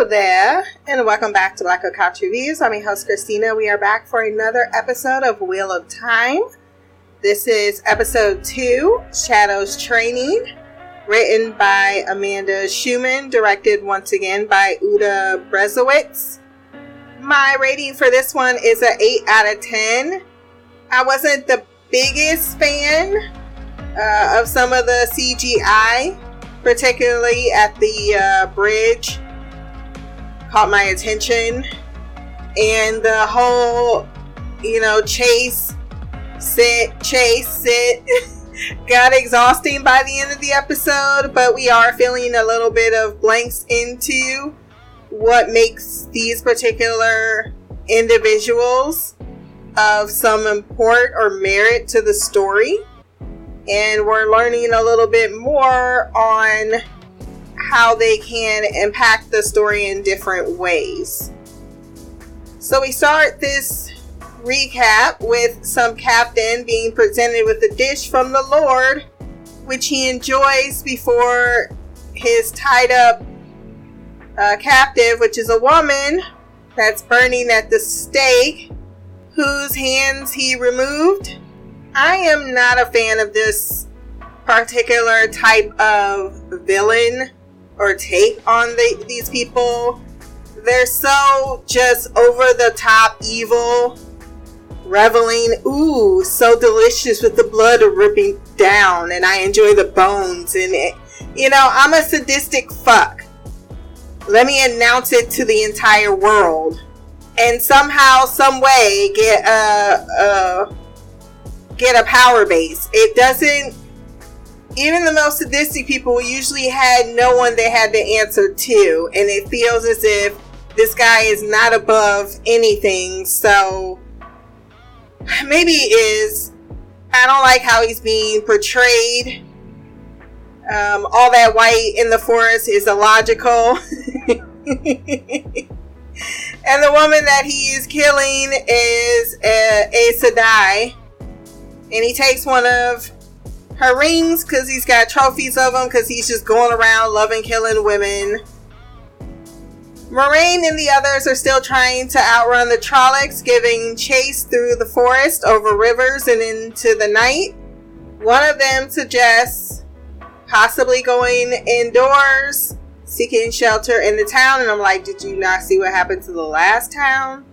Hello there, and welcome back to Black Girl Couch Reviews. I'm your host, Christina. We are back for another episode of Wheel of Time. This is episode two, Shadows Training, written by Amanda Shuman, directed once again by Uta Briesewitz. My rating for this one is an 8 out of 10. I wasn't the biggest fan uh, of some of the CGI, particularly at the uh, bridge, caught my attention. And the whole, you know, chase, sit, chase, sit. got exhausting by the end of the episode, but we are feeling a little bit of blanks into what makes these particular individuals of some import or merit to the story. And we're learning a little bit more on how they can impact the story in different ways. So we start this recap with some captain being presented with a dish from the Lord, which he enjoys before his tied up uh, captive, which is a woman that's burning at the stake, whose hands he removed. I am not a fan of this particular type of villain or take on the, these people. They're so just over the top evil, reveling. Ooh, so delicious with the blood ripping down, and I enjoy the bones in it. You know, I'm a sadistic fuck. Let me announce it to the entire world, and somehow, some way, get a, a get a power base. It doesn't. Even the most sadistic people usually had no one they had to answer to, and it feels as if this guy is not above anything. So maybe is. I don't like how he's being portrayed. Um, all that white in the forest is illogical. and the woman that he is killing is a, Aes Sedai. And he takes one of her rings because he's got trophies of them because he's just going around loving killing women. Moiraine and the others are still trying to outrun the Trollocs, giving chase through the forest, over rivers, and into the night. One of them suggests possibly going indoors, seeking shelter in the town, and I'm like, did you not see what happened to the last town?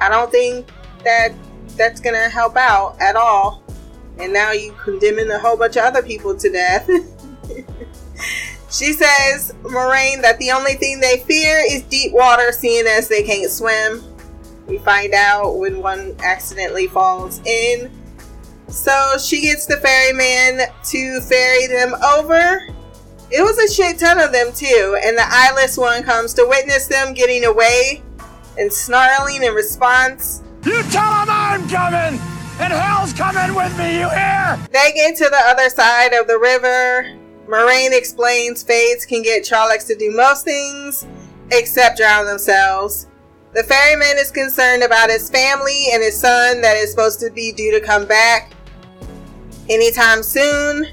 I don't think that that's gonna help out at all. And now you condemning a whole bunch of other people to death. She says, Moiraine, that the only thing they fear is deep water, seeing as they can't swim. We find out when one accidentally falls in. So she gets the ferryman to ferry them over. It was a shit ton of them, too, and the eyeless one comes to witness them getting away and snarling in response. You tell them I'm coming! And hell's coming with me, you hear? They get to the other side of the river Moiraine explains Fades can get Trollocs to do most things except drown themselves. The ferryman is concerned about his family and his son that is supposed to be due to come back anytime soon.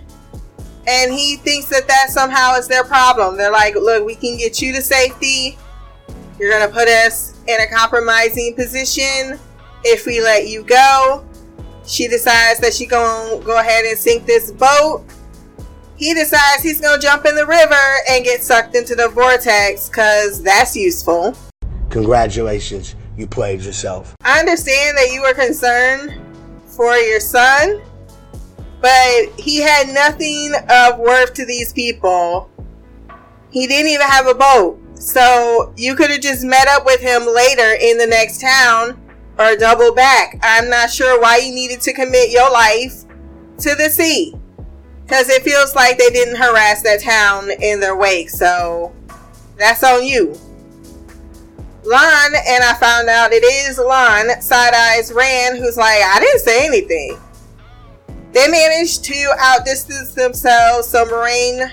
And he thinks that that somehow is their problem. They're like, look, we can get you to safety. You're going to put us in a compromising position if we let you go. She decides that she's going to go ahead and sink this boat he decides he's gonna jump in the river and get sucked into the vortex because that's useful. Congratulations, you played yourself. I understand that you were concerned for your son, but he had nothing of worth to these people. He didn't even have a boat. So you could have just met up with him later in the next town or double back. I'm not sure why you needed to commit your life to the sea. Because it feels like they didn't harass that town in their wake, so that's on you. Lan, and I found out it is Lan, Side Eyes Rand, who's like, I didn't say anything. They managed to outdistance themselves, so Moiraine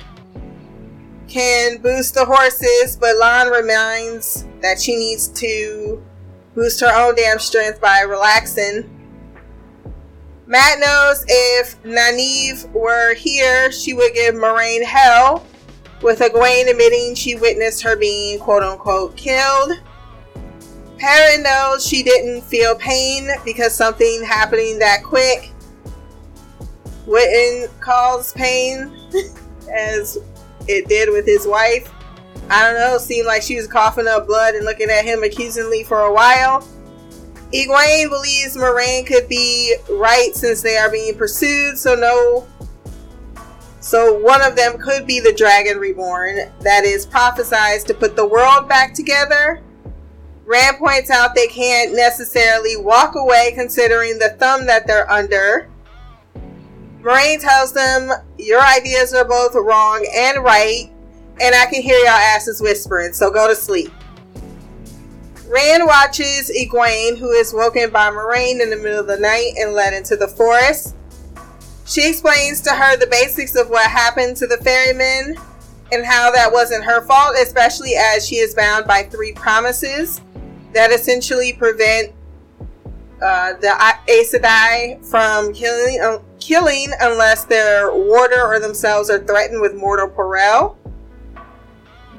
can boost the horses, but Lan reminds that she needs to boost her own damn strength by relaxing Mat knows if Nynaeve were here, she would give Moiraine hell. with Egwene admitting she witnessed her being quote unquote killed. Perrin knows she didn't feel pain because something happening that quick wouldn't cause pain as it did with his wife. I don't know, seemed like she was coughing up blood and looking at him accusingly for a while. Egwene believes Moiraine could be right since they are being pursued, so no so one of them could be the dragon reborn that is prophesied to put the world back together. Rand points out they can't necessarily walk away considering the thumb that they're under. Moiraine tells them, Your ideas are both wrong and right, and I can hear y'all asses whispering, so go to sleep. Rand watches Egwene, who is woken by Moiraine in the middle of the night and led into the forest. She explains to her the basics of what happened to the ferryman and how that wasn't her fault, especially as she is bound by three promises that essentially prevent uh, the Aes Sedai from killing, uh, killing unless their warder or themselves are threatened with mortal peril.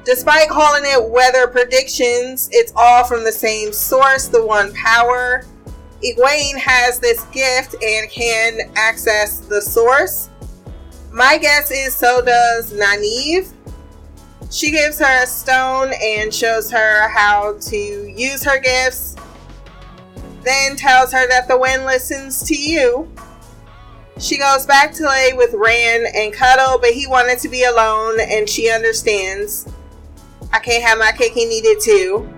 Despite calling it weather predictions, it's all from the same source, the one power. Egwene has this gift and can access the source. My guess is so does Nynaeve. She gives her a stone and shows her how to use her gifts, then tells her that the wind listens to you. She goes back to lay with Rand and cuddle, but he wanted to be alone and she understands. I can't have my cake and eat it too.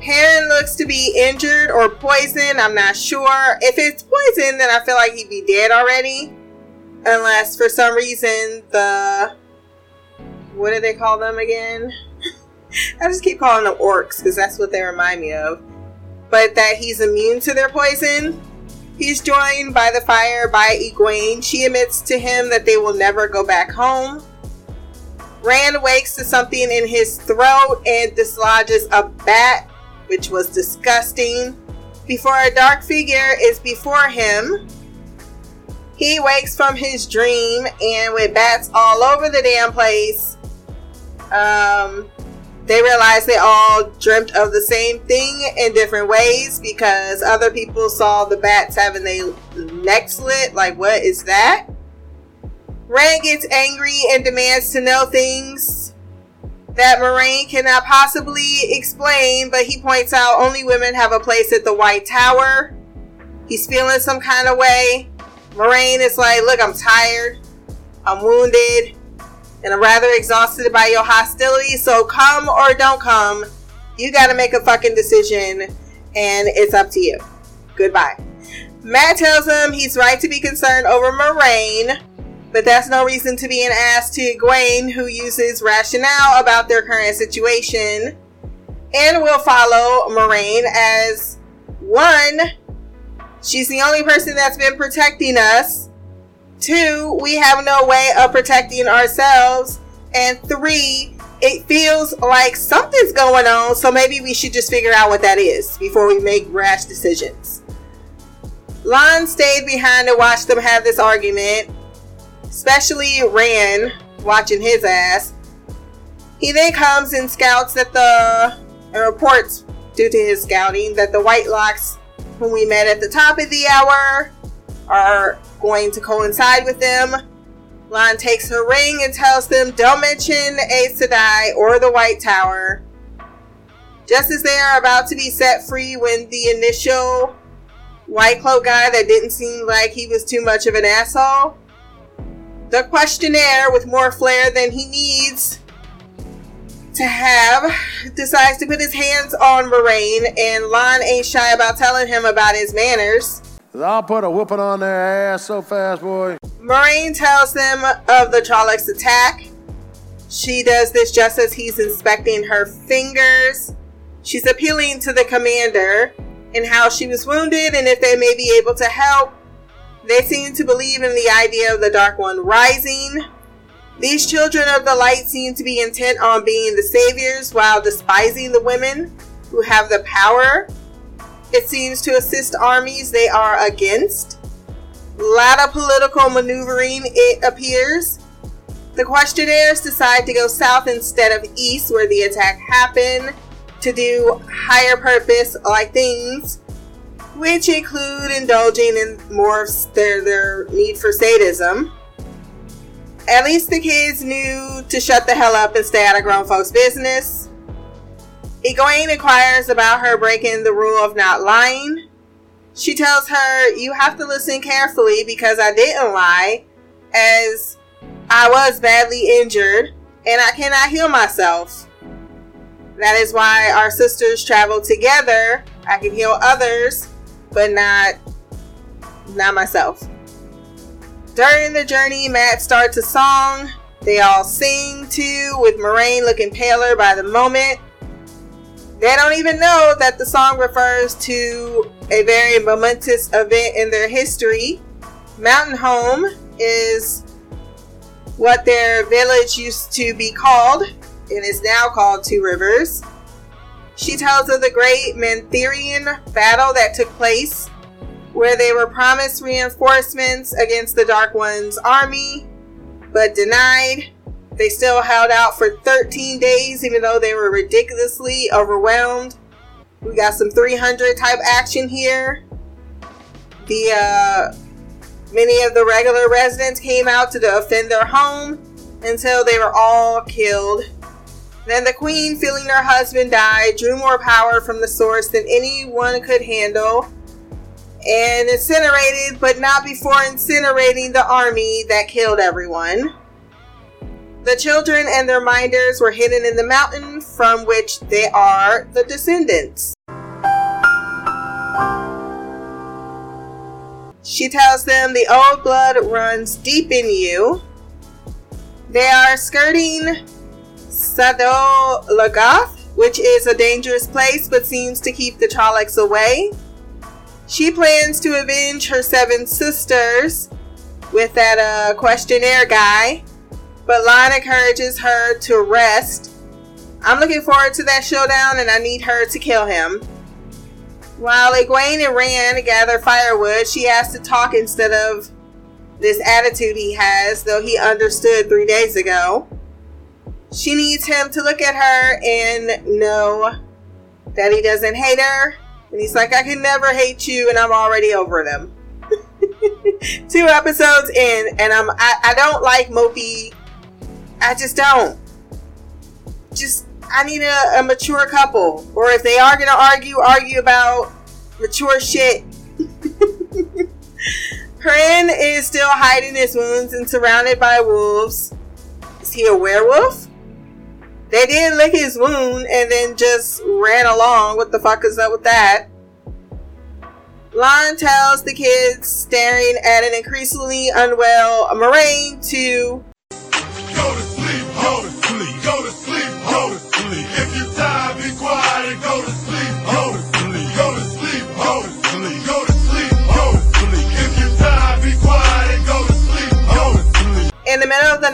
Perrin looks to be injured or poisoned. I'm not sure. If it's poison, then I feel like he'd be dead already. Unless for some reason the. What do they call them again? I just keep calling them orcs because that's what they remind me of. But that he's immune to their poison. He's joined by the fire by Egwene. She admits to him that they will never go back home. Rand wakes to something in his throat and dislodges a bat, which was disgusting. Before a dark figure is before him, he wakes from his dream and with bats all over the damn place, um, they realize they all dreamt of the same thing in different ways because other people saw the bats having their necks slit. Like, what is that? Rand gets angry and demands to know things that Moiraine cannot possibly explain, but he points out only women have a place at the White Tower. He's feeling some kind of way. Moiraine is like, Look, I'm tired, I'm wounded, and I'm rather exhausted by your hostility, so come or don't come. You gotta make a fucking decision, and it's up to you. Goodbye. Mat tells him he's right to be concerned over Moiraine but that's no reason to be an ass to Egwene, who uses rationale about their current situation and will follow Moiraine as one, she's the only person that's been protecting us. Two, we have no way of protecting ourselves. And three, it feels like something's going on, so maybe we should just figure out what that is before we make rash decisions. Lan stayed behind to watch them have this argument especially Rand watching his ass. He then comes and scouts that the and reports due to his scouting that the White Cloaks, whom we met at the top of the hour, are going to coincide with them. Lan takes her ring and tells them don't mention Aes Sedai or the White Tower. Just as they are about to be set free when the initial White Cloak guy that didn't seem like he was too much of an asshole the Questioner with more flair than he needs to have decides to put his hands on Moiraine, and Lan ain't shy about telling him about his manners. I'll put a whooping on their ass so fast, boy. Moiraine tells them of the Trollocs attack. She does this just as he's inspecting her fingers. She's appealing to the commander and how she was wounded and if they may be able to help. They seem to believe in the idea of the Dark One rising. These children of the light seem to be intent on being the saviors while despising the women who have the power. It seems to assist armies they are against. A lot of political maneuvering, it appears. The Questioners decide to go south instead of east, where the attack happened, to do higher purpose like things, which include indulging in more of their, their need for sadism. At least the kids knew to shut the hell up and stay out of grown folks' business. Egwene inquires about her breaking the rule of not lying. She tells her, You have to listen carefully because I didn't lie, as I was badly injured and I cannot heal myself. That is why our sisters travel together. I can heal others, but not not myself. During the journey, Mat starts a song. They all sing too, with Moraine looking paler by the moment. They don't even know that the song refers to a very momentous event in their history. Mountain Home is what their village used to be called and is now called Two Rivers. She tells of the great Manetheren battle that took place, where they were promised reinforcements against the Dark One's army, but denied. They still held out for 13 days, even though they were ridiculously overwhelmed. We got some 300 type action here. The uh, many of the regular residents came out to defend their home until they were all killed. Then the queen, feeling her husband died, drew more power from the source than anyone could handle and incinerated, but not before incinerating the army that killed everyone. The children and their minders were hidden in the mountain from which they are the descendants. She tells them the old blood runs deep in you. They are skirting Shadar Logoth, which is a dangerous place but seems to keep the Trollocs away. She plans to avenge her seven sisters with that uh, Questioner guy but Lan encourages her to rest. I'm looking forward to that showdown and I need her to kill him. While Egwene and Rand gather firewood, she has to talk instead of this attitude he has, though he understood three days ago. She needs him to look at her and know that he doesn't hate her. And he's like, I can never hate you, and I'm already over them. Two episodes in, and I'm I, I don't like mopey I just don't. Just I need a, a mature couple, or if they are gonna argue, argue about mature shit. Perrin is still hiding his wounds and surrounded by wolves. Is he a werewolf? They did lick his wound and then just ran along. What the fuck is up with that? Lan tells the kids, staring at an increasingly unwell Moiraine, to go to sleep, go to sleep, go to sleep, go to sleep. If you tired, be quiet and go to sleep, go to sleep, go to sleep, go to sleep, go to sleep,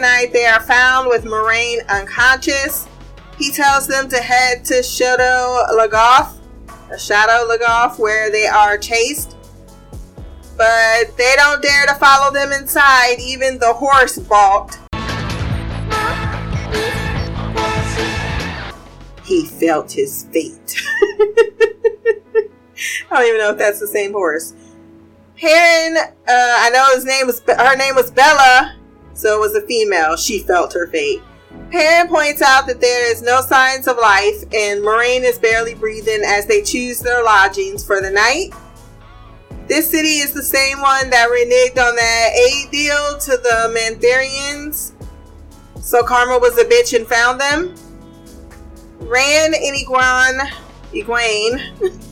night, they are found with Moiraine unconscious. He tells them to head to Shadar Logoth, Shadar Logoth, where they are chased but they don't dare to follow them inside. Even the horse balked. he felt his fate. I don't even know if that's the same horse. Perrin, uh, I know his name was her name was Bella, so it was a female. She felt her fate. Perrin points out that there is no signs of life, and Moiraine is barely breathing as they choose their lodgings for the night. This city is the same one that reneged on that aid deal to the Mantherians. So Karma was a bitch and found them. Ran and Iguan, Egwene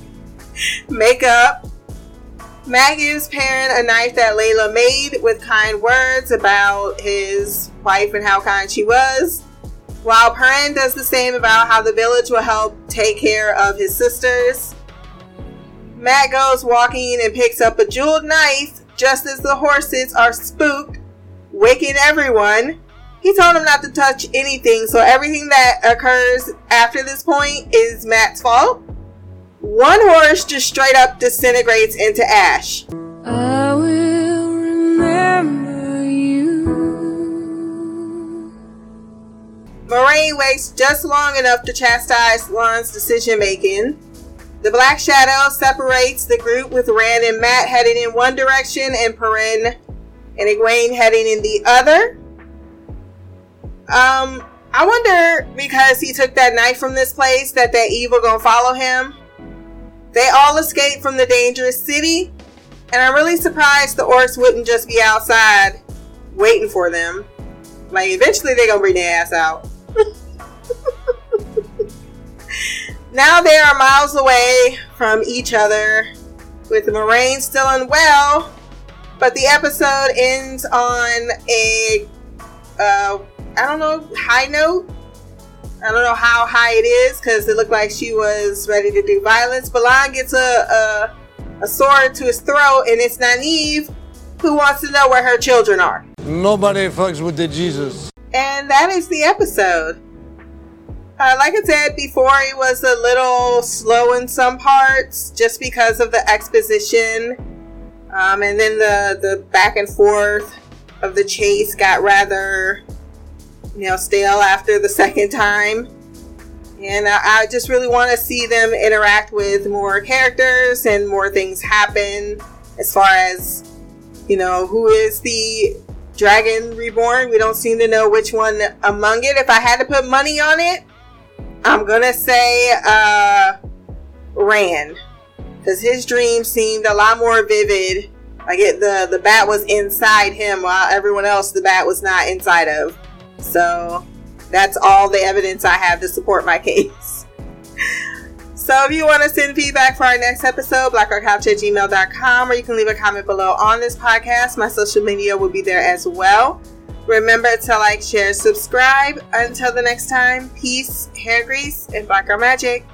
make up. Mat gives Perrin a knife that Laila made with kind words about his wife and how kind she was. While Perrin does the same about how the village will help take care of his sisters. Mat goes walking and picks up a jeweled knife just as the horses are spooked, waking everyone. He told him not to touch anything, so everything that occurs after this point is Mat's fault. One horse just straight up disintegrates into ash. I will remember you. Wayne waits just long enough to chastise Lan's decision making. The Black Shadow separates the group with Rand and Mat heading in one direction and Perrin and Egwene heading in the other. Um, I wonder because he took that knife from this place that that evil gonna follow him. They all escaped from the dangerous city, and I'm really surprised the orcs wouldn't just be outside waiting for them. Like eventually they're gonna bring their ass out. now they are miles away from each other, with Moiraine still unwell, but the episode ends on a uh, I don't know high note. I don't know how high it is because it looked like she was ready to do violence. Balon gets a, a a sword to his throat, and it's Nynaeve who wants to know where her children are. Nobody fucks with the Jesus. And that is the episode. Uh, like I said before, it was a little slow in some parts just because of the exposition. Um, and then the, the back and forth of the chase got rather, you know, stale after the second time. And I, I just really want to see them interact with more characters and more things happen as far as, you know, who is the Dragon Reborn. We don't seem to know which one among it. If I had to put money on it, I'm gonna say uh, Rand, because his dream seemed a lot more vivid. Like it, the the bat was inside him, while everyone else the bat was not inside of. So that's all the evidence I have to support my case. So if you want to send feedback for our next episode, blackoutcouch at gmail.com, or you can leave a comment below on this podcast. My social media will be there as well. Remember to like, share, subscribe. Until the next time, peace, hair grease, and black girl magic.